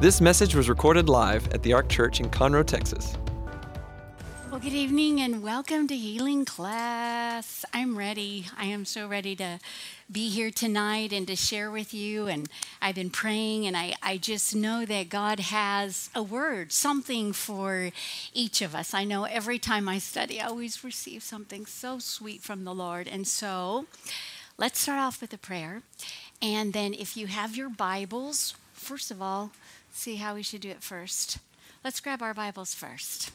This message was recorded live at the Ark Church in Conroe, Texas. Well, good evening and welcome to Healing Class. I'm ready. I am so ready to be here tonight and to share with you. And I've been praying, and I, I just know that God has a word, something for each of us. I know every time I study, I always receive something so sweet from the Lord. And so let's start off with a prayer. And then, if you have your Bibles, first of all, see how we should do it first. Let's grab our Bibles first.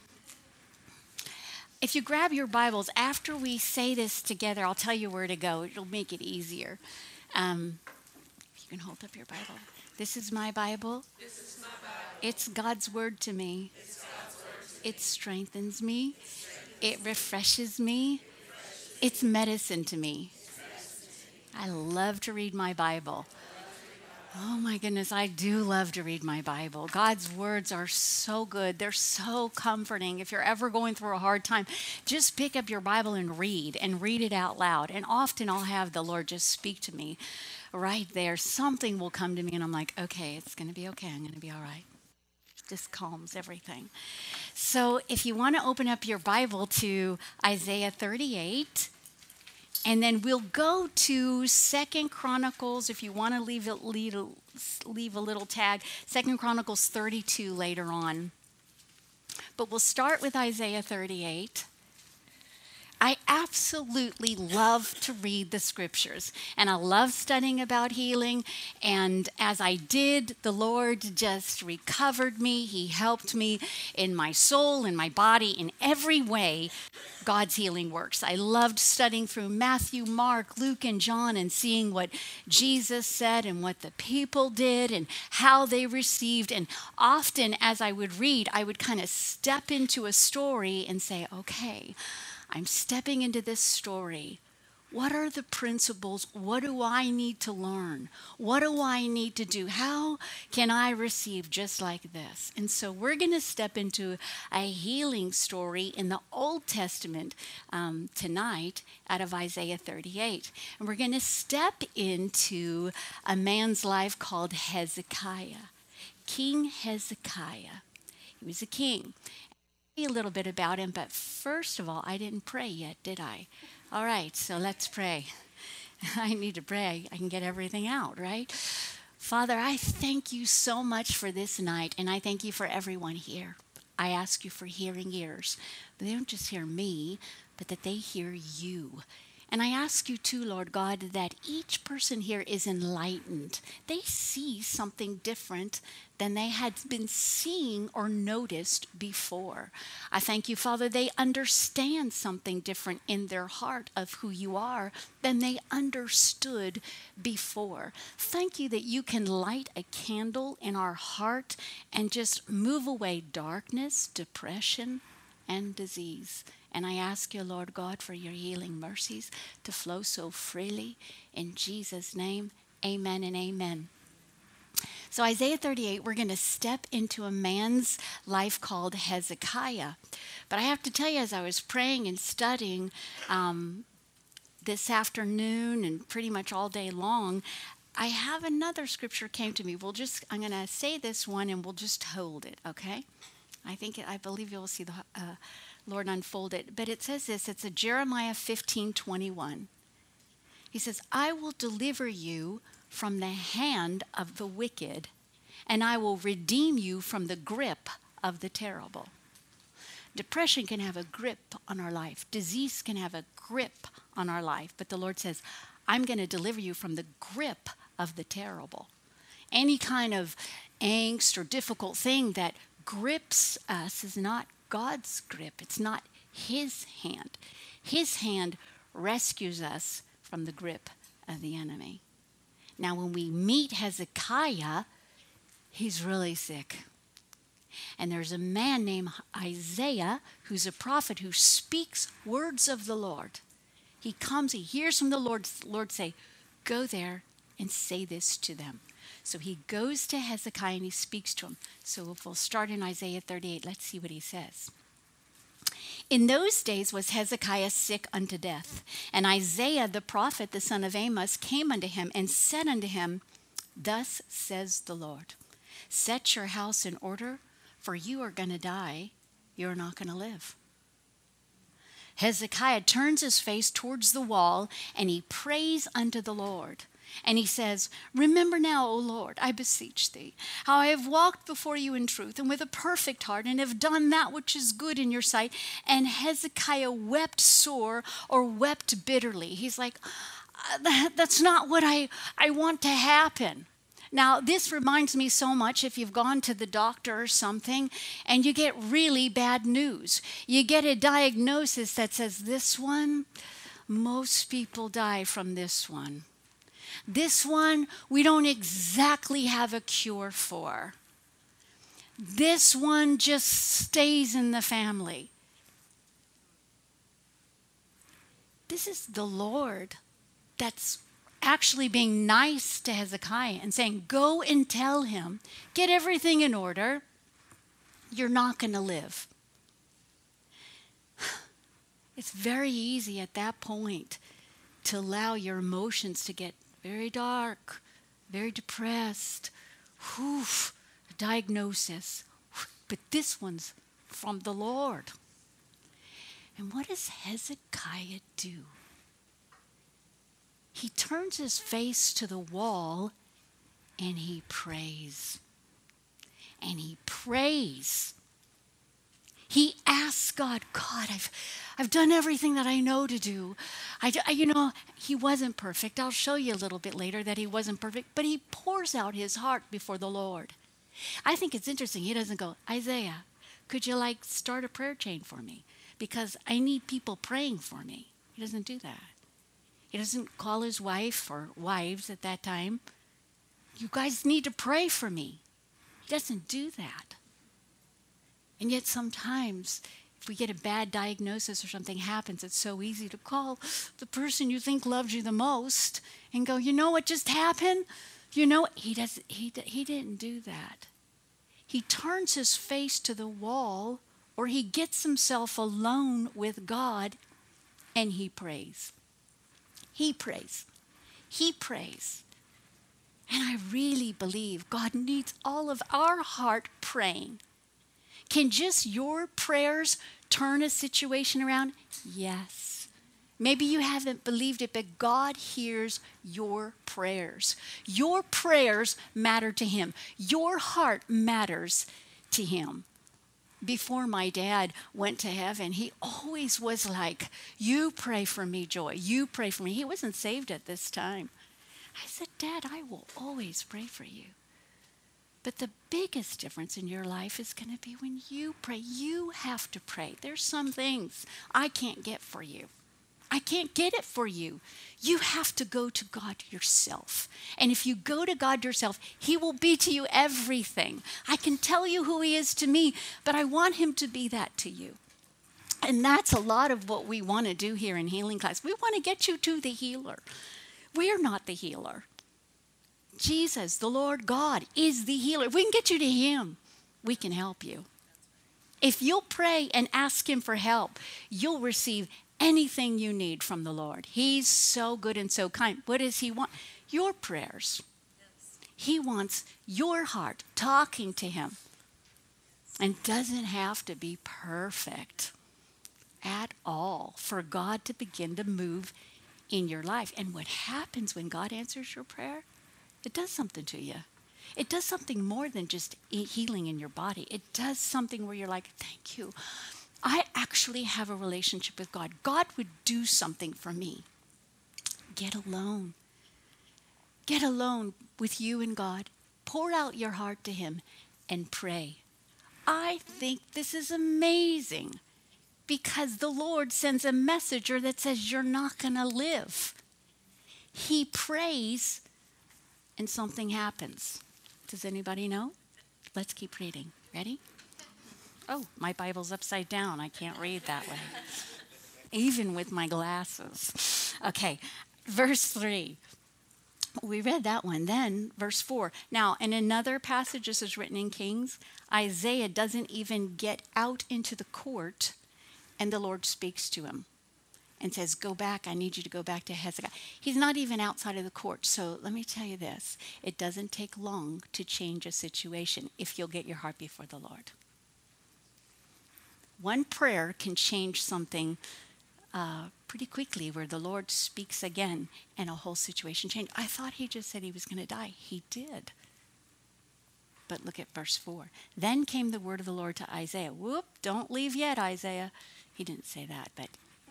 If you grab your Bibles, after we say this together, I'll tell you where to go. It'll make it easier. Um, you can hold up your Bible. This is my Bible. Is my Bible. It's God's word to me. Word to. It strengthens me. It, strengthens it refreshes me. It refreshes it's medicine to me. I love to read my Bible. Oh my goodness, I do love to read my Bible. God's words are so good. They're so comforting. If you're ever going through a hard time, just pick up your Bible and read and read it out loud. And often I'll have the Lord just speak to me right there. Something will come to me and I'm like, okay, it's going to be okay. I'm going to be all right. It just calms everything. So if you want to open up your Bible to Isaiah 38, and then we'll go to Second Chronicles if you want to leave, it, leave, leave a little tag. Second Chronicles 32 later on. But we'll start with Isaiah 38. I absolutely love to read the scriptures and I love studying about healing. And as I did, the Lord just recovered me. He helped me in my soul, in my body, in every way God's healing works. I loved studying through Matthew, Mark, Luke, and John and seeing what Jesus said and what the people did and how they received. And often, as I would read, I would kind of step into a story and say, okay I'm stepping into this story. What are the principles? What do I need to learn? What do I need to do? How can I receive just like this? And so we're going to step into a healing story in the Old Testament um, tonight out of Isaiah 38. And we're going to step into a man's life called Hezekiah. King Hezekiah. He was a king a little bit about him, but first of all, I didn't pray yet, did I? All right, so let's pray. I need to pray. I can get everything out, right? Father, I thank you so much for this night, and I thank you for everyone here. I ask you for hearing ears. They don't just hear me, but that they hear you. And I ask you too, Lord God, that each person here is enlightened. They see something different than they had been seeing or noticed before. I thank you, Father, they understand something different in their heart of who you are than they understood before. Thank you that you can light a candle in our heart and just move away darkness, depression, and disease. And I ask you, Lord God, for your healing mercies to flow so freely. In Jesus' name, amen and amen. So, Isaiah 38, we're going to step into a man's life called Hezekiah. But I have to tell you, as I was praying and studying um, this afternoon and pretty much all day long, I have another scripture came to me. We'll just, I'm going to say this one and we'll just hold it, okay? I think, I believe you'll see the. Uh, Lord unfold it. But it says this it's a Jeremiah 15 21. He says, I will deliver you from the hand of the wicked, and I will redeem you from the grip of the terrible. Depression can have a grip on our life, disease can have a grip on our life, but the Lord says, I'm going to deliver you from the grip of the terrible. Any kind of angst or difficult thing that grips us is not God's grip, it's not His hand. His hand rescues us from the grip of the enemy. Now, when we meet Hezekiah, he's really sick. And there's a man named Isaiah who's a prophet who speaks words of the Lord. He comes, he hears from the Lord, Lord say, Go there and say this to them. So he goes to Hezekiah and he speaks to him. So if we'll start in Isaiah 38, let's see what he says. In those days was Hezekiah sick unto death, and Isaiah the prophet, the son of Amos, came unto him and said unto him, Thus says the Lord Set your house in order, for you are going to die. You're not going to live. Hezekiah turns his face towards the wall and he prays unto the Lord. And he says, Remember now, O Lord, I beseech thee, how I have walked before you in truth and with a perfect heart, and have done that which is good in your sight. And Hezekiah wept sore or wept bitterly. He's like, uh, That's not what I, I want to happen. Now, this reminds me so much if you've gone to the doctor or something and you get really bad news. You get a diagnosis that says, This one, most people die from this one. This one, we don't exactly have a cure for. This one just stays in the family. This is the Lord that's actually being nice to Hezekiah and saying, Go and tell him, get everything in order. You're not going to live. It's very easy at that point to allow your emotions to get very dark, very depressed. Oof, a diagnosis. But this one's from the Lord. And what does Hezekiah do? He turns his face to the wall and he prays. And he prays. He asks God, God, I've, I've done everything that I know to do. I, I, you know, he wasn't perfect. I'll show you a little bit later that he wasn't perfect, but he pours out his heart before the Lord. I think it's interesting. He doesn't go, Isaiah, could you like start a prayer chain for me? Because I need people praying for me. He doesn't do that. He doesn't call his wife or wives at that time. You guys need to pray for me. He doesn't do that. And yet, sometimes, we get a bad diagnosis or something happens, it's so easy to call the person you think loves you the most and go, you know what just happened? You know, he, does, he, he didn't do that. He turns his face to the wall or he gets himself alone with God and he prays. He prays. He prays. And I really believe God needs all of our heart praying. Can just your prayers turn a situation around? Yes. Maybe you haven't believed it, but God hears your prayers. Your prayers matter to Him, your heart matters to Him. Before my dad went to heaven, he always was like, You pray for me, Joy. You pray for me. He wasn't saved at this time. I said, Dad, I will always pray for you. But the biggest difference in your life is going to be when you pray. You have to pray. There's some things I can't get for you. I can't get it for you. You have to go to God yourself. And if you go to God yourself, He will be to you everything. I can tell you who He is to me, but I want Him to be that to you. And that's a lot of what we want to do here in healing class. We want to get you to the healer. We're not the healer. Jesus, the Lord God, is the healer. If we can get you to Him, we can help you. If you'll pray and ask Him for help, you'll receive anything you need from the Lord. He's so good and so kind. What does He want? Your prayers. He wants your heart talking to Him. And doesn't have to be perfect at all for God to begin to move in your life. And what happens when God answers your prayer? It does something to you. It does something more than just healing in your body. It does something where you're like, thank you. I actually have a relationship with God. God would do something for me. Get alone. Get alone with you and God. Pour out your heart to Him and pray. I think this is amazing because the Lord sends a messenger that says, You're not going to live. He prays and something happens. Does anybody know? Let's keep reading. Ready? Oh, my Bible's upside down. I can't read that way, even with my glasses. Okay, verse 3. We read that one. Then, verse 4. Now, in another passage, this is written in Kings, Isaiah doesn't even get out into the court, and the Lord speaks to him. And says, Go back. I need you to go back to Hezekiah. He's not even outside of the court. So let me tell you this it doesn't take long to change a situation if you'll get your heart before the Lord. One prayer can change something uh, pretty quickly where the Lord speaks again and a whole situation changed. I thought he just said he was going to die. He did. But look at verse 4. Then came the word of the Lord to Isaiah. Whoop, don't leave yet, Isaiah. He didn't say that, but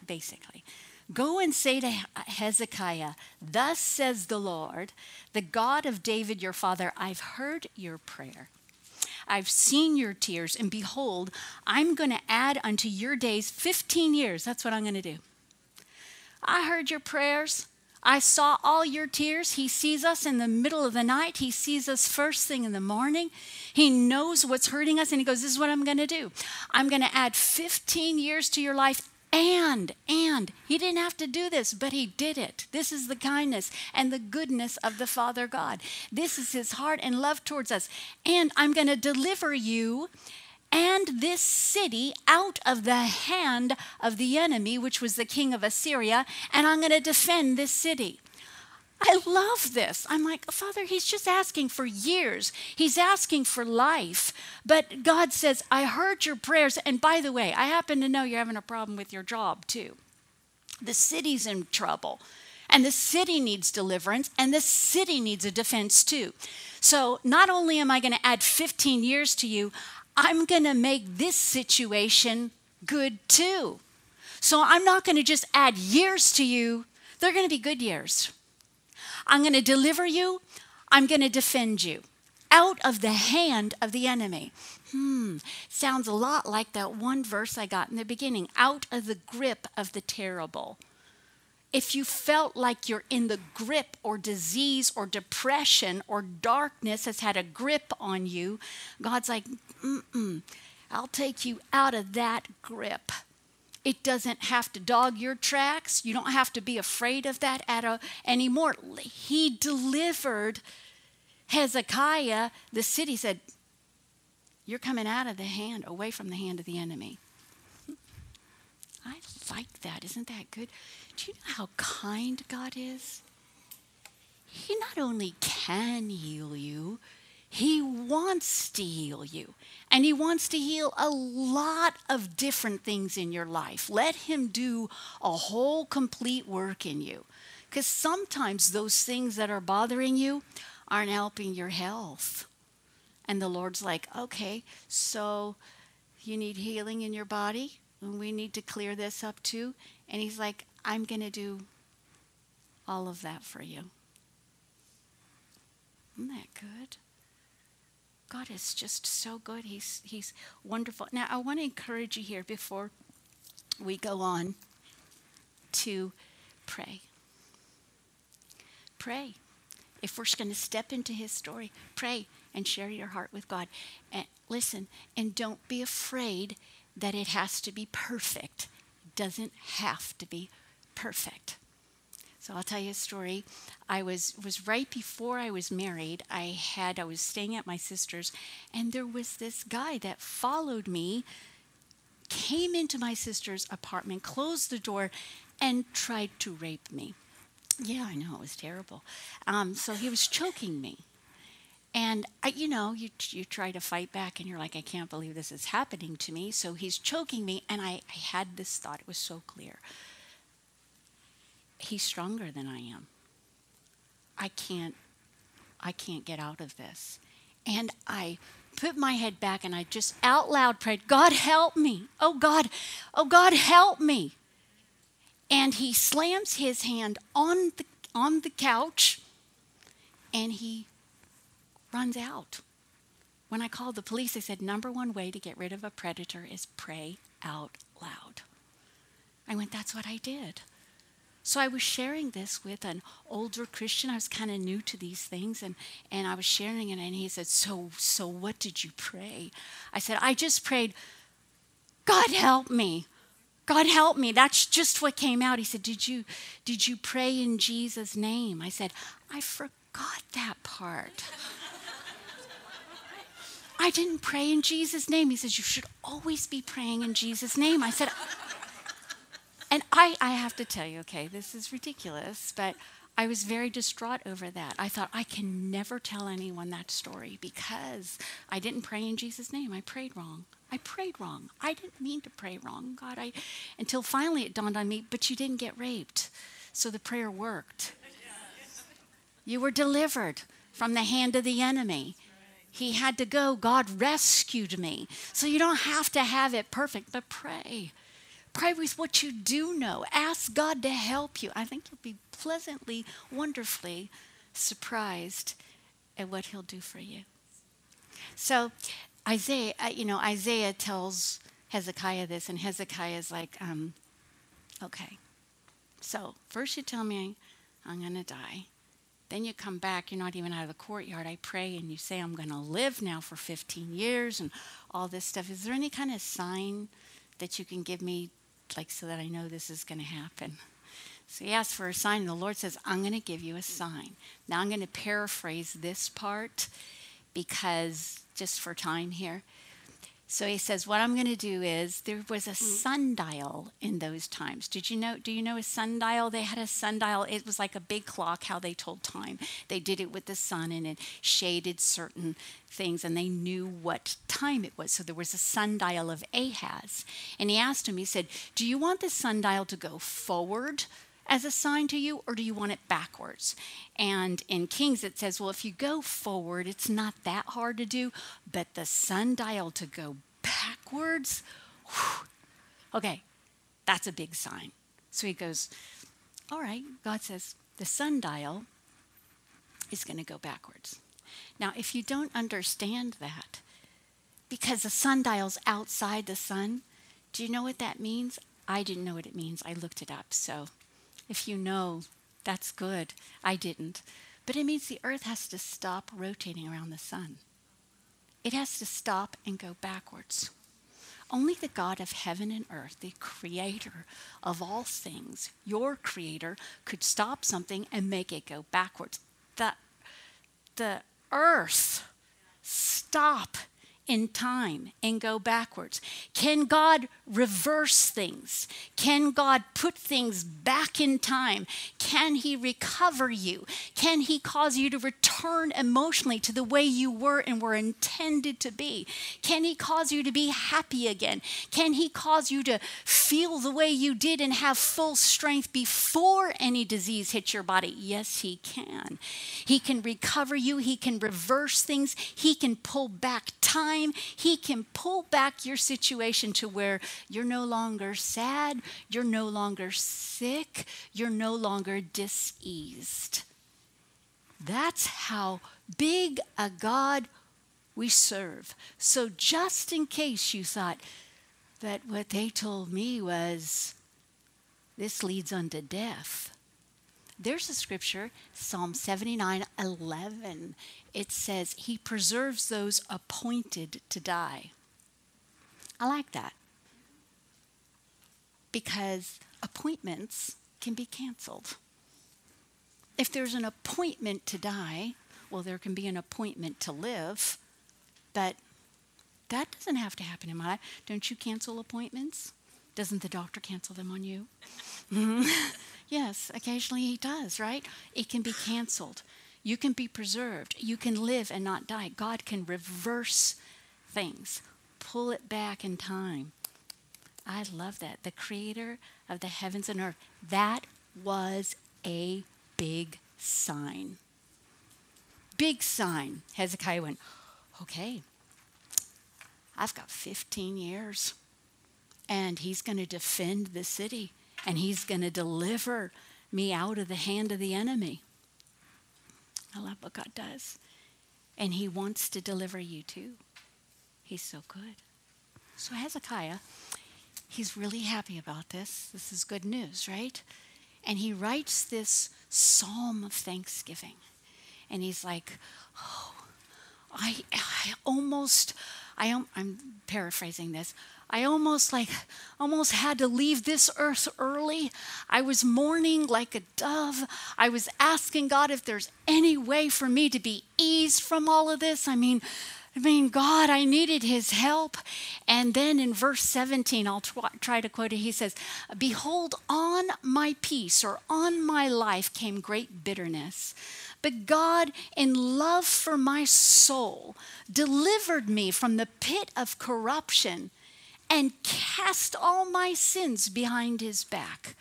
basically. Go and say to Hezekiah, Thus says the Lord, the God of David your father, I've heard your prayer. I've seen your tears, and behold, I'm going to add unto your days 15 years. That's what I'm going to do. I heard your prayers. I saw all your tears. He sees us in the middle of the night. He sees us first thing in the morning. He knows what's hurting us, and He goes, This is what I'm going to do. I'm going to add 15 years to your life and, and, he didn't have to do this, but he did it. This is the kindness and the goodness of the Father God. This is his heart and love towards us. And I'm going to deliver you and this city out of the hand of the enemy, which was the king of Assyria, and I'm going to defend this city. I love this. I'm like, Father, he's just asking for years. He's asking for life. But God says, I heard your prayers. And by the way, I happen to know you're having a problem with your job too. The city's in trouble. And the city needs deliverance, and the city needs a defense too. So, not only am I going to add 15 years to you, I'm going to make this situation good too. So, I'm not going to just add years to you, they're going to be good years. I'm going to deliver you. I'm going to defend you out of the hand of the enemy. Hmm, sounds a lot like that one verse I got in the beginning out of the grip of the terrible. If you felt like you're in the grip or disease or depression or darkness has had a grip on you, God's like, mm I'll take you out of that grip. It doesn't have to dog your tracks. You don't have to be afraid of that at a, anymore. He delivered Hezekiah, the city said, You're coming out of the hand, away from the hand of the enemy. I like that. Isn't that good? Do you know how kind God is? He not only can heal you, he wants to heal you. And He wants to heal a lot of different things in your life. Let Him do a whole complete work in you. Because sometimes those things that are bothering you aren't helping your health. And the Lord's like, okay, so you need healing in your body, and we need to clear this up too. And He's like, I'm going to do all of that for you. Isn't that good? God is just so good. He's, he's wonderful. Now, I want to encourage you here before we go on to pray. Pray. If we're going to step into his story, pray and share your heart with God. And listen, and don't be afraid that it has to be perfect. It doesn't have to be perfect. So I'll tell you a story. I was was right before I was married. I had I was staying at my sister's and there was this guy that followed me came into my sister's apartment, closed the door and tried to rape me. Yeah, I know it was terrible. Um, so he was choking me. And I, you know, you you try to fight back, and you're like, I can't believe this is happening to me. So he's choking me, and I, I had this thought. It was so clear he's stronger than I am. I can't I can't get out of this. And I put my head back and I just out loud prayed, God help me. Oh God, oh God help me. And he slams his hand on the on the couch and he runs out. When I called the police, they said number one way to get rid of a predator is pray out loud. I went, that's what I did. So I was sharing this with an older Christian. I was kind of new to these things, and, and I was sharing it, and he said, so, so what did you pray? I said, I just prayed, God help me. God help me. That's just what came out. He said, Did you did you pray in Jesus' name? I said, I forgot that part. I didn't pray in Jesus' name. He says, You should always be praying in Jesus' name. I said, and I, I have to tell you, okay, this is ridiculous, but I was very distraught over that. I thought, I can never tell anyone that story because I didn't pray in Jesus' name. I prayed wrong. I prayed wrong. I didn't mean to pray wrong. God, I until finally it dawned on me, but you didn't get raped. So the prayer worked. You were delivered from the hand of the enemy. He had to go. God rescued me. So you don't have to have it perfect, but pray. Pray with what you do know. Ask God to help you. I think you'll be pleasantly, wonderfully surprised at what He'll do for you. So, Isaiah, uh, you know, Isaiah tells Hezekiah this, and Hezekiah is like, um, okay, so first you tell me I'm going to die. Then you come back, you're not even out of the courtyard. I pray and you say, I'm going to live now for 15 years and all this stuff. Is there any kind of sign that you can give me, like, so that I know this is going to happen? So he asks for a sign, and the Lord says, I'm going to give you a sign. Now I'm going to paraphrase this part because just for time here. So he says, What I'm going to do is there was a mm-hmm. sundial in those times. Did you know? Do you know a sundial? They had a sundial. It was like a big clock, how they told time. They did it with the sun and it shaded certain things and they knew what time it was. So there was a sundial of Ahaz. And he asked him, He said, Do you want the sundial to go forward? As a sign to you, or do you want it backwards? And in Kings, it says, well, if you go forward, it's not that hard to do, but the sundial to go backwards, whew, okay, that's a big sign. So he goes, all right, God says, the sundial is going to go backwards. Now, if you don't understand that, because the sundial's outside the sun, do you know what that means? I didn't know what it means. I looked it up. So if you know, that's good. I didn't. But it means the earth has to stop rotating around the sun. It has to stop and go backwards. Only the God of heaven and earth, the creator of all things, your creator, could stop something and make it go backwards. The, the earth stop in time and go backwards? Can God reverse things? Can God put things back in time? Can He recover you? Can He cause you to return emotionally to the way you were and were intended to be? Can He cause you to be happy again? Can He cause you to feel the way you did and have full strength before any disease hits your body? Yes, He can. He can recover you, He can reverse things, He can pull back time time, He can pull back your situation to where you're no longer sad, you're no longer sick, you're no longer diseased. That's how big a God we serve. So, just in case you thought that what they told me was this leads unto death, there's a scripture, Psalm 79 11 it says, He preserves those appointed to die. I like that because appointments can be canceled. If there's an appointment to die, well, there can be an appointment to live, but that doesn't have to happen in my life. Don't you cancel appointments? Doesn't the doctor cancel them on you? Mm-hmm. yes, occasionally he does, right? It can be canceled. You can be preserved. You can live and not die. God can reverse things, pull it back in time. I love that. The creator of the heavens and earth. That was a big sign. Big sign. Hezekiah went, okay, I've got 15 years, and he's going to defend the city, and he's going to deliver me out of the hand of the enemy. I love what God does. And He wants to deliver you too. He's so good. So, Hezekiah, he's really happy about this. This is good news, right? And he writes this psalm of thanksgiving. And he's like, Oh, I, I almost, I am, I'm paraphrasing this. I almost like almost had to leave this earth early. I was mourning like a dove. I was asking God if there's any way for me to be eased from all of this. I mean, I mean, God, I needed his help. And then in verse 17, I'll try to quote it. He says, Behold, on my peace or on my life came great bitterness. But God, in love for my soul, delivered me from the pit of corruption and cast all my sins behind his back.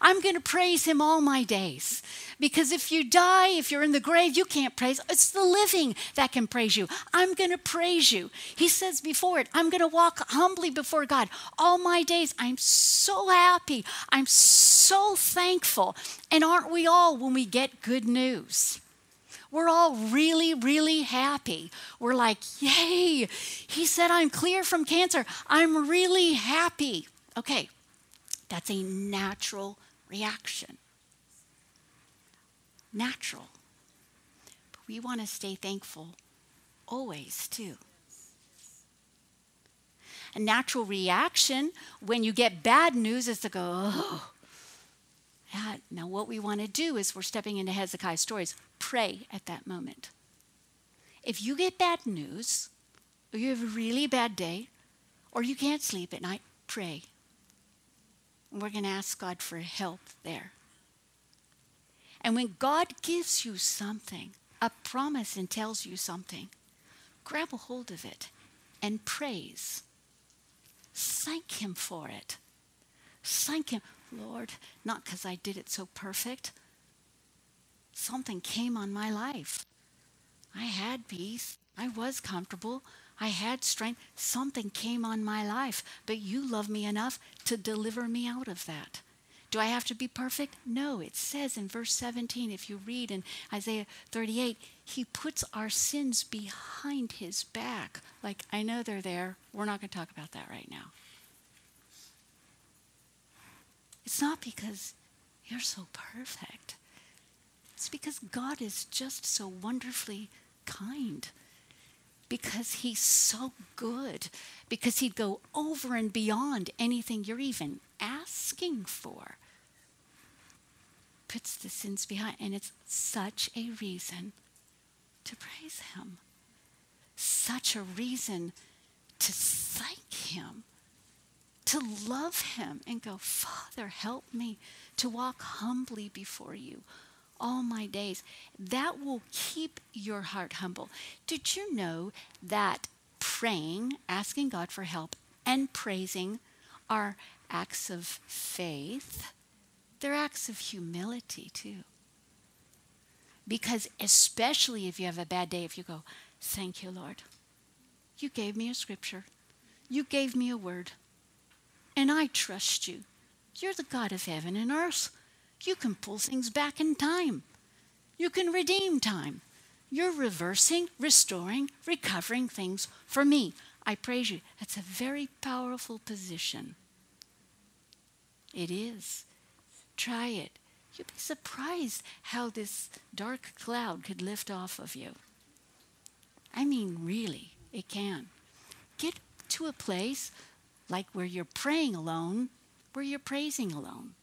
I'm going to praise him all my days. Because if you die, if you're in the grave, you can't praise. It's the living that can praise you. I'm going to praise you. He says before it, I'm going to walk humbly before God all my days. I'm so happy. I'm so thankful. And aren't we all when we get good news? We're all really, really happy. We're like, yay, he said I'm clear from cancer. I'm really happy. Okay, that's a natural reaction. Natural. But we want to stay thankful always, too. A natural reaction when you get bad news is to go, oh, that. Now, what we want to do is we're stepping into Hezekiah's stories. Pray at that moment. If you get bad news, or you have a really bad day, or you can't sleep at night, pray. And we're going to ask God for help there. And when God gives you something, a promise and tells you something, grab a hold of it and praise. Thank Him for it. Thank Him. Lord, not because I did it so perfect. Something came on my life. I had peace. I was comfortable. I had strength. Something came on my life, but you love me enough to deliver me out of that. Do I have to be perfect? No. It says in verse 17, if you read in Isaiah 38, he puts our sins behind his back. Like, I know they're there. We're not going to talk about that right now. It's not because you're so perfect. It's because God is just so wonderfully kind. Because He's so good. Because He'd go over and beyond anything you're even asking for. Puts the sins behind. And it's such a reason to praise Him. Such a reason to thank Him to love Him and go, Father, help me to walk humbly before you all my days. That will keep your heart humble. Did you know that praying, asking God for help, and praising are acts of faith? They're acts of humility too. Because, especially if you have a bad day, if you go, Thank you, Lord. You gave me a scripture, you gave me a word and I trust you. You're the God of heaven and earth. You can pull things back in time. You can redeem time. You're reversing, restoring, recovering things for me. I praise you. That's a very powerful position. It is. Try it. You'll be surprised how this dark cloud could lift off of you. I mean, really, it can. Get to a place like where you're praying alone, where you're praising alone.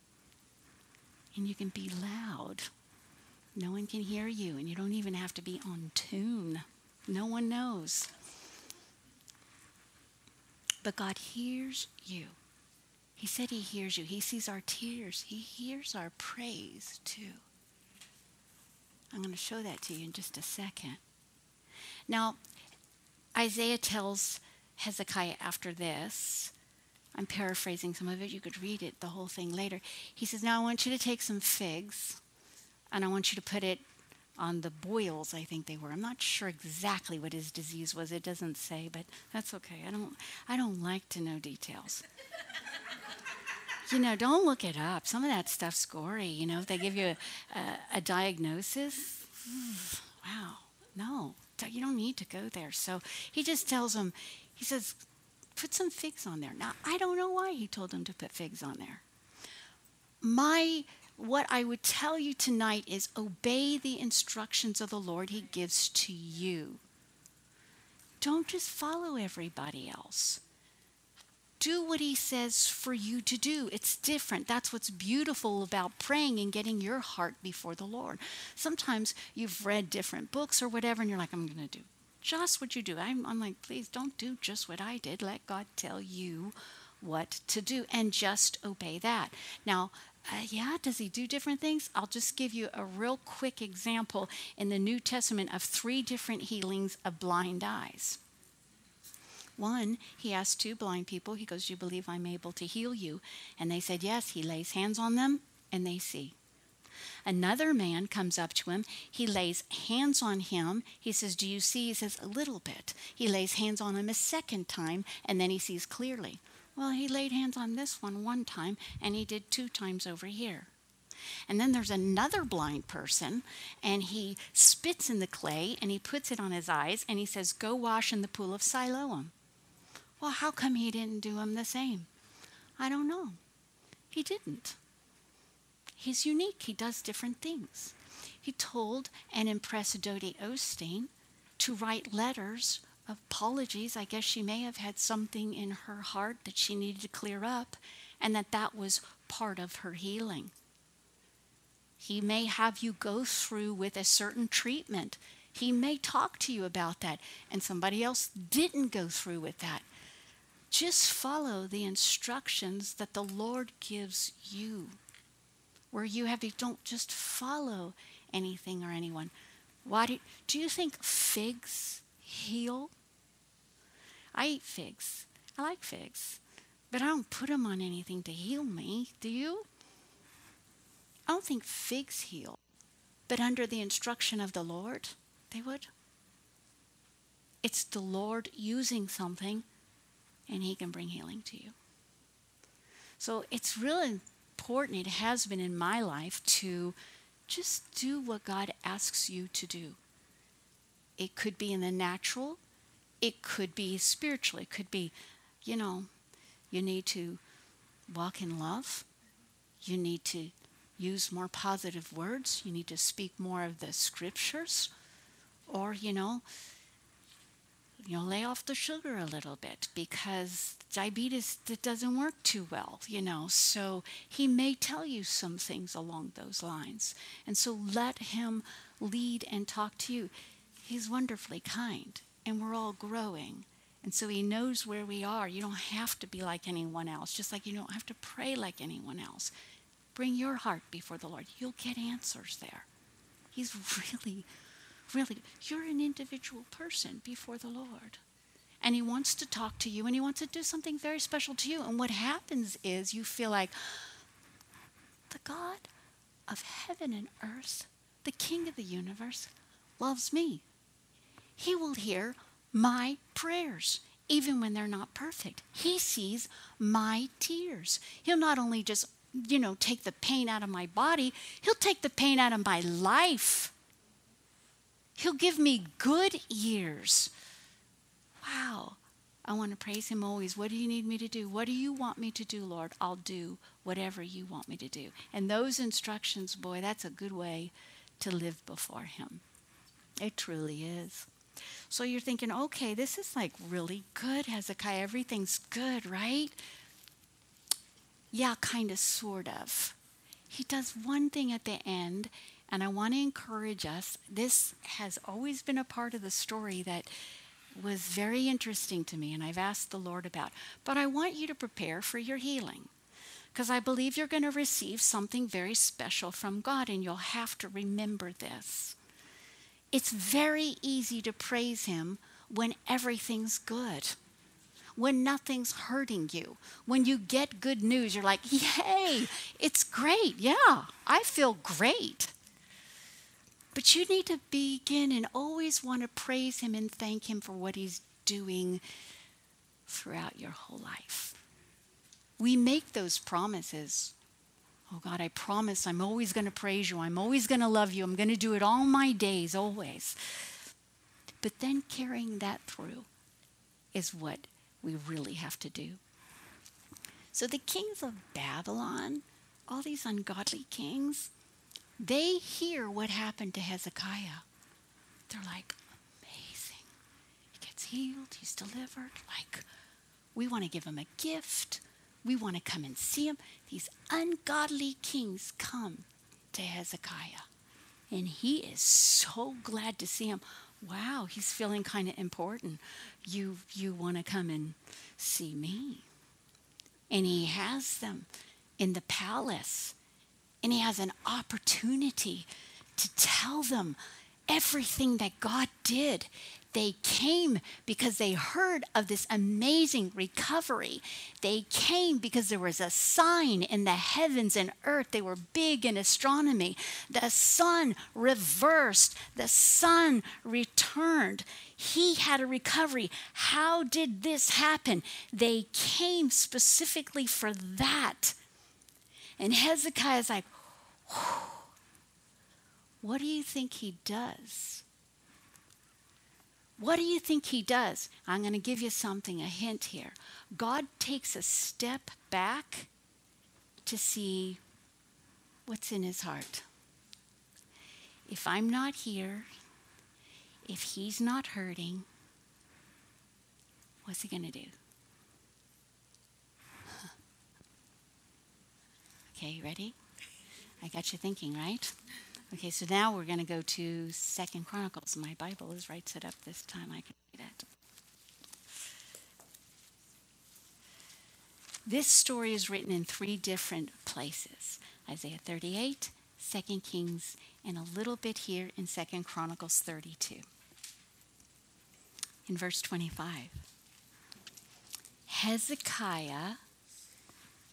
And you can be loud. No one can hear you, and you don't even have to be on tune. No one knows. But God hears you. He said He hears you. He sees our tears. He hears our praise too. I'm going to show that to you in just a second. Now, Isaiah tells Hezekiah after this. I'm paraphrasing some of it. You could read it, the whole thing later. He says, Now I want you to take some figs and I want you to put it on the boils, I think they were. I'm not sure exactly what his disease was. It doesn't say, but that's okay. I don't I don't like to know details. you know, don't look it up. Some of that stuff's gory. You know, if they give you a, a, a diagnosis, wow, no, you don't need to go there. So he just tells them, he says, put some figs on there. Now, I don't know why he told them to put figs on there. My what I would tell you tonight is obey the instructions of the Lord he gives to you. Don't just follow everybody else. do what he says for you to do. It's different. That's what's beautiful about praying and getting your heart before the Lord. Sometimes you've read different books or whatever, and you're like, I'm going to do just what you do. I'm, I'm like, please don't do just what I did. Let God tell you what to do and just obey that. Now, uh, yeah, does he do different things? I'll just give you a real quick example in the New Testament of three different healings of blind eyes. One, he asked two blind people, he goes, You believe I'm able to heal you? And they said, Yes. He lays hands on them and they see. Another man comes up to him. He lays hands on him. He says, Do you see? He says, A little bit. He lays hands on him a second time, and then he sees clearly. Well, he laid hands on this one one time, and he did two times over here. And then there's another blind person, and he spits in the clay and he puts it on his eyes, and he says, Go wash in the pool of Siloam. Well, how come he didn't do him the same? I don't know. He didn't. He's unique, he does different things. He told and impressed Dodie Osteen to write letters of apologies. I guess she may have had something in her heart that she needed to clear up, and that that was part of her healing. He may have you go through with a certain treatment. He may talk to you about that, and somebody else didn't go through with that. Just follow the instructions that the Lord gives you where you have to don't just follow anything or anyone. Why do, do you think figs heal? I eat figs. I like figs. But I don't put them on anything to heal me. Do you? I don't think figs heal. But under the instruction of the Lord, they would. It's the Lord using something, and He can bring healing to you. So it's really important it has been in my life to just do what God asks you to do. It could be in the natural, it could be spiritually, it could be, you know, you need to walk in love, you need to use more positive words, you need to speak more of the scriptures, or, you know, you know, lay off the sugar a little bit because diabetes that doesn't work too well, you know. So he may tell you some things along those lines. And so let him lead and talk to you. He's wonderfully kind and we're all growing. And so he knows where we are. You don't have to be like anyone else, just like you don't have to pray like anyone else. Bring your heart before the Lord. You'll get answers there. He's really really, you're an individual person before the Lord. And He wants to talk to you and He wants to do something very special to you. And what happens is you feel like the God of heaven and earth, the King of the universe, loves me. He will hear my prayers, even when they're not perfect. He sees my tears. He'll not only just, you know, take the pain out of my body, he'll take the pain out of my life. He'll give me good years. Wow. I want to praise Him always. What do you need me to do? What do you want me to do, Lord? I'll do whatever you want me to do. And those instructions, boy, that's a good way to live before Him. It truly is. So you're thinking, okay, this is like really good, Hezekiah. Everything's good, right? Yeah, kind of, sort of. He does one thing at the end, and I want to encourage us. This has always been a part of the story that was very interesting to me, and I've asked the Lord about. But I want you to prepare for your healing because I believe you're going to receive something very special from God, and you'll have to remember this. It's very easy to praise Him when everything's good, when nothing's hurting you. When you get good news, you're like, yay, it's great. Yeah, I feel great. But you need to begin and always want to praise Him and thank Him for what He's doing throughout your whole life. We make those promises. Oh God, I promise I'm always going to praise you. I'm always going to love you. I'm going to do it all my days, always. But then carrying that through is what we really have to do. So the kings of Babylon, all these ungodly kings, they hear what happened to Hezekiah. They're like, amazing. He gets healed, he's delivered. Like, We want to give him a gift. We want to come and see him. These ungodly kings come to Hezekiah. And he is so glad to see him. Wow, he's feeling kind of important. You, you want to come and see me? And he has them in the palace. And he has an opportunity to tell them everything that God did. They came because they heard of this amazing recovery. They came because there was a sign in the heavens and earth. They were big in astronomy. The sun reversed, the sun returned. He had a recovery. How did this happen? They came specifically for that. And Hezekiah is like, what do you think he does? What do you think he does? I'm going to give you something, a hint here. God takes a step back to see what's in his heart. If I'm not here, if he's not hurting, what's he going to do? Okay, ready? I got you thinking, right? Okay, so now we're going to go to Second Chronicles. My Bible is right set up this time. I can read it. This story is written in three different places Isaiah 38, 2 Kings, and a little bit here in Second Chronicles 32. In verse 25, Hezekiah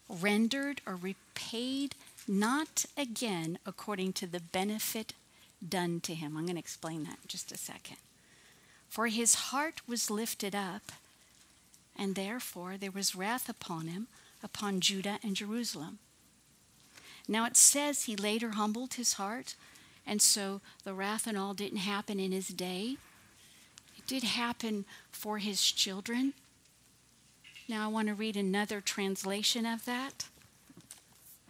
rendered or repaid not again according to the benefit done to him. I'm going to explain that in just a second. For his heart was lifted up, and therefore there was wrath upon him, upon Judah and Jerusalem. Now it says he later humbled his heart, and so the wrath and all didn't happen in his day. It did happen for his children. Now I want to read another translation of that.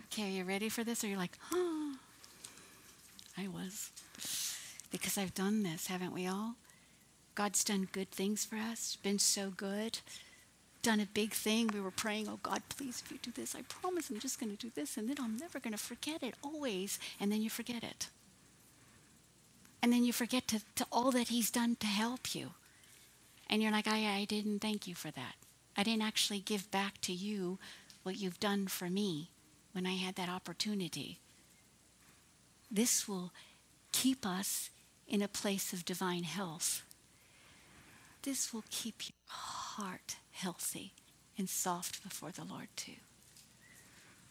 Okay, are you ready for this? Or you're like, oh, I was. Because I've done this, haven't we all? God's done good things for us, been so good, done a big thing. We were praying, oh God, please, if you do this, I promise I'm just going to do this, and then I'm never going to forget it, always. And then you forget it. And then you forget to, to all that He's done to help you. And you're like, I, I didn't thank you for that. I didn't actually give back to you what you've done for me when I had that opportunity. This will keep us in a place of divine health. This will keep your heart healthy and soft before the Lord, too,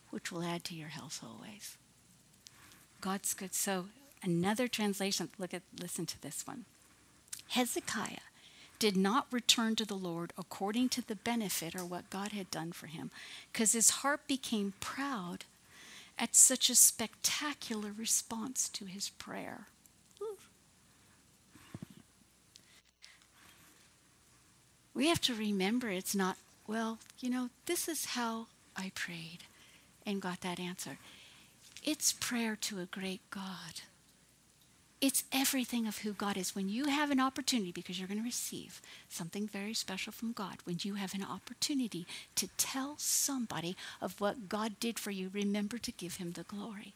which will add to your health always. God's good. So, another translation, look at, listen to this one. Hezekiah did not return to the Lord according to the benefit or what God had done for him, because his heart became proud at such a spectacular response to his prayer. We have to remember it's not, well, you know, this is how I prayed and got that answer. It's prayer to a great God. It's everything of who God is. When you have an opportunity, because you're going to receive something very special from God, when you have an opportunity to tell somebody of what God did for you, remember to give Him the glory.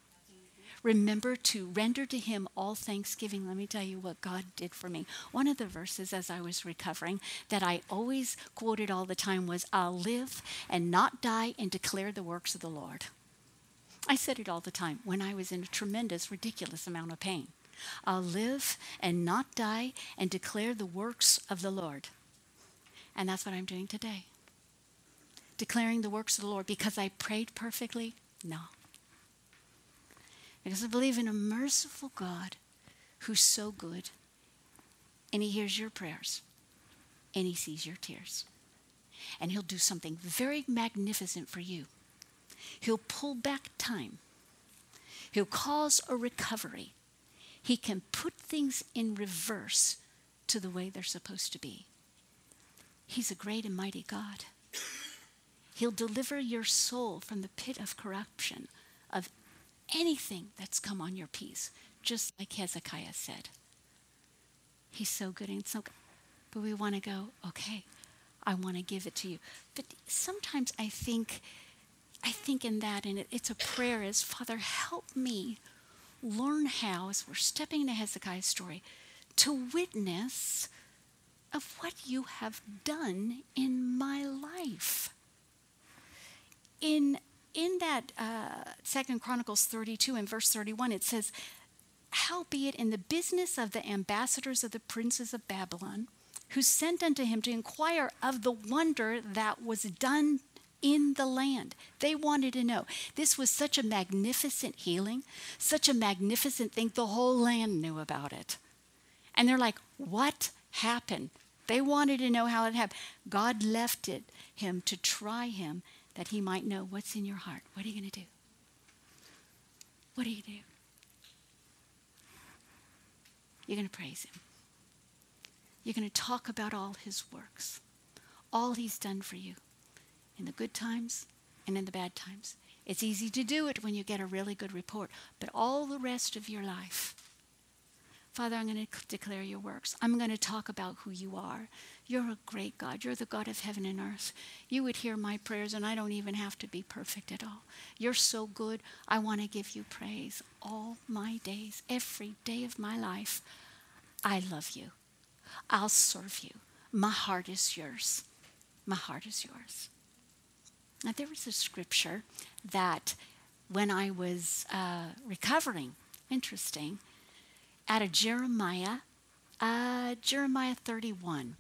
Remember to render to Him all thanksgiving. Let me tell you what God did for me. One of the verses as I was recovering that I always quoted all the time was, I'll live and not die and declare the works of the Lord. I said it all the time when I was in a tremendous, ridiculous amount of pain. I'll live and not die and declare the works of the Lord. And that's what I'm doing today. Declaring the works of the Lord because I prayed perfectly? No. Because I believe in a merciful God who's so good and he hears your prayers and he sees your tears. And he'll do something very magnificent for you. He'll pull back time. He'll cause a recovery he can put things in reverse to the way they're supposed to be. He's a great and mighty God. He'll deliver your soul from the pit of corruption, of anything that's come on your peace, just like Hezekiah said. He's so good and so good. But we want to go, okay, I want to give it to you. But sometimes I think, I think in that, and it, it's a prayer is, Father, help me learn how, as we're stepping into Hezekiah's story, to witness of what you have done in my life. In in that uh, Second Chronicles 32 and verse 31, it says, Howbeit in the business of the ambassadors of the princes of Babylon, who sent unto him to inquire of the wonder that was done in the land. They wanted to know. This was such a magnificent healing, such a magnificent thing. The whole land knew about it. And they're like, What happened? They wanted to know how it happened. God left it him to try him that he might know what's in your heart. What are you going to do? What do you do? You're going to praise him. You're going to talk about all his works, all he's done for you in the good times and in the bad times. It's easy to do it when you get a really good report, but all the rest of your life, Father, I'm going to declare your works. I'm going to talk about who you are. You're a great God. You're the God of heaven and earth. You would hear my prayers, and I don't even have to be perfect at all. You're so good. I want to give you praise all my days, every day of my life. I love you. I'll serve you. My heart is yours. My heart is yours. Now, there was a scripture that when I was uh, recovering, interesting, out of Jeremiah, uh, Jeremiah 31.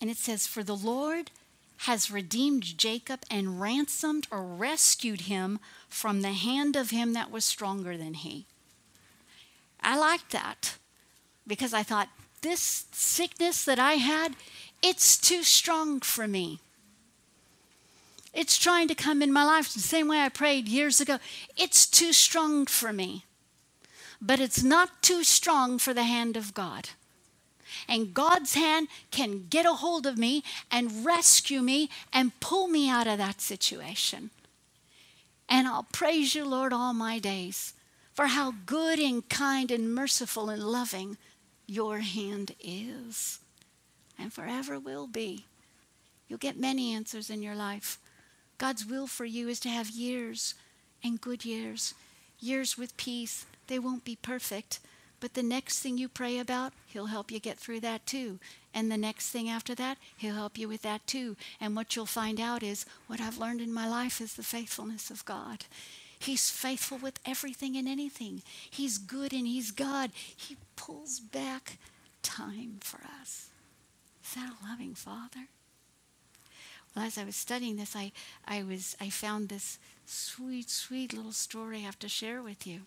And it says, For the Lord has redeemed Jacob and ransomed or rescued him from the hand of him that was stronger than he. I liked that because I thought, this sickness that I had, it's too strong for me. It's trying to come in my life the same way I prayed years ago. It's too strong for me. But it's not too strong for the hand of God. And God's hand can get a hold of me and rescue me and pull me out of that situation. And I'll praise you, Lord, all my days for how good and kind and merciful and loving your hand is and forever will be. You'll get many answers in your life. God's will for you is to have years and good years, years with peace. They won't be perfect, but the next thing you pray about, He'll help you get through that too. And the next thing after that, He'll help you with that too. And what you'll find out is what I've learned in my life is the faithfulness of God. He's faithful with everything and anything. He's good and He's God. He pulls back time for us. Is that a loving Father? Well, as I was studying this, I, I, was, I found this sweet, sweet little story I have to share with you.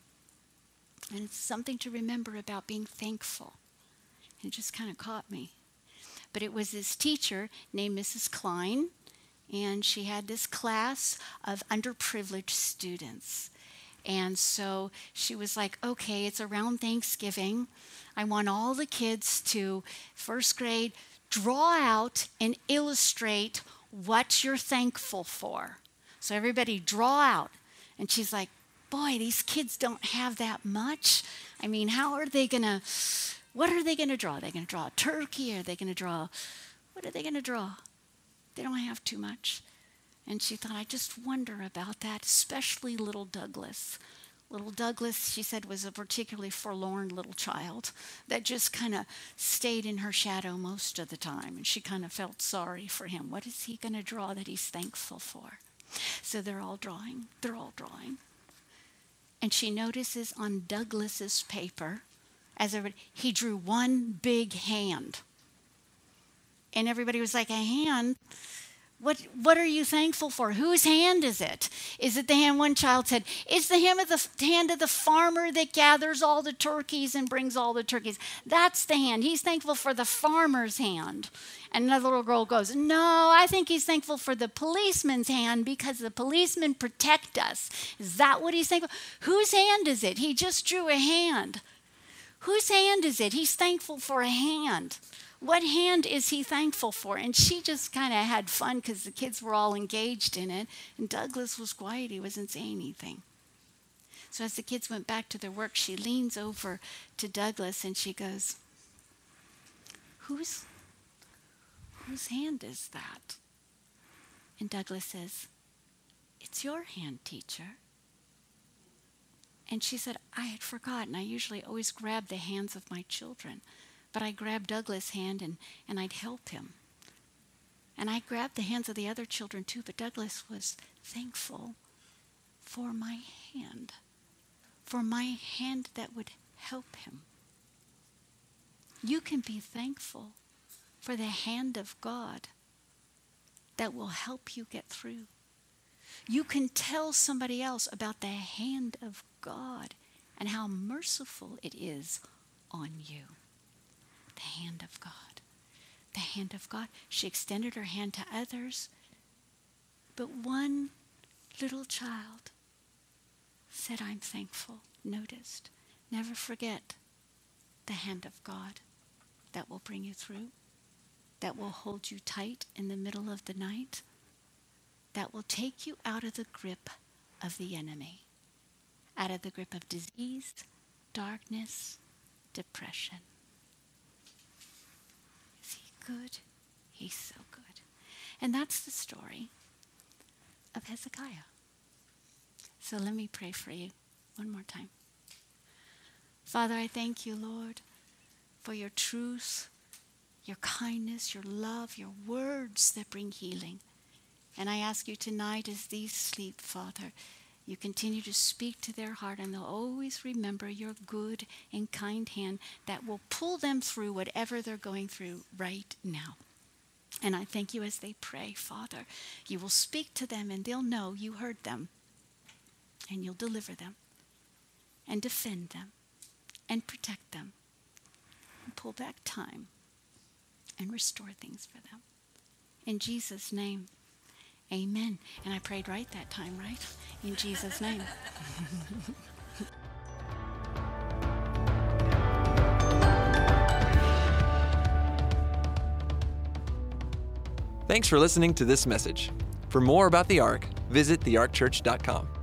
And it's something to remember about being thankful. It just kind of caught me. But it was this teacher named Mrs. Klein, and she had this class of underprivileged students. And so she was like, okay, it's around Thanksgiving. I want all the kids to, first grade, draw out and illustrate what you're thankful for. So everybody draw out. And she's like, boy, these kids don't have that much. I mean, how are they going to, what are they going to draw? Are they going to draw a turkey? Are they going to draw, what are they going to draw? They don't have too much. And she thought, I just wonder about that, especially little Douglas. Little Douglas, she said, was a particularly forlorn little child that just kind of stayed in her shadow most of the time. And she kind of felt sorry for him. What is he going to draw that he's thankful for? So they're all drawing. They're all drawing. And she notices on Douglas's paper, as everybody, he drew one big hand. And everybody was like, a hand? What, what are you thankful for? Whose hand is it? Is it the hand? One child said, It's the hand of the hand of the farmer that gathers all the turkeys and brings all the turkeys. That's the hand. He's thankful for the farmer's hand. And another little girl goes, No, I think he's thankful for the policeman's hand because the policemen protect us. Is that what he's thankful? Whose hand is it? He just drew a hand. Whose hand is it? He's thankful for a hand. What hand is he thankful for? And she just kind of had fun because the kids were all engaged in it. And Douglas was quiet, he wasn't saying anything. So as the kids went back to their work, she leans over to Douglas and she goes, Whose, whose hand is that? And Douglas says, It's your hand, teacher. And she said, I had forgotten. I usually always grab the hands of my children. But I grabbed Douglas' hand and, and I'd help him. And I grabbed the hands of the other children too, but Douglas was thankful for my hand, for my hand that would help him. You can be thankful for the hand of God that will help you get through. You can tell somebody else about the hand of God and how merciful it is on you. The hand of God. The hand of God. She extended her hand to others, but one little child said, I'm thankful, noticed. Never forget the hand of God that will bring you through, that will hold you tight in the middle of the night, that will take you out of the grip of the enemy, out of the grip of disease, darkness, depression. Good? He's so good. And that's the story of Hezekiah. So let me pray for you one more time. Father, I thank you, Lord, for your truth, your kindness, your love, your words that bring healing. And I ask you tonight as these sleep, Father, you continue to speak to their heart and they'll always remember your good and kind hand that will pull them through whatever they're going through right now. And I thank you as they pray, Father. You will speak to them and they'll know you heard them. And you'll deliver them and defend them and protect them and pull back time and restore things for them. In Jesus' name, amen. And I prayed right that time, right? In Jesus' name. Thanks for listening to this message. For more about the Ark, visit thearkchurch.com.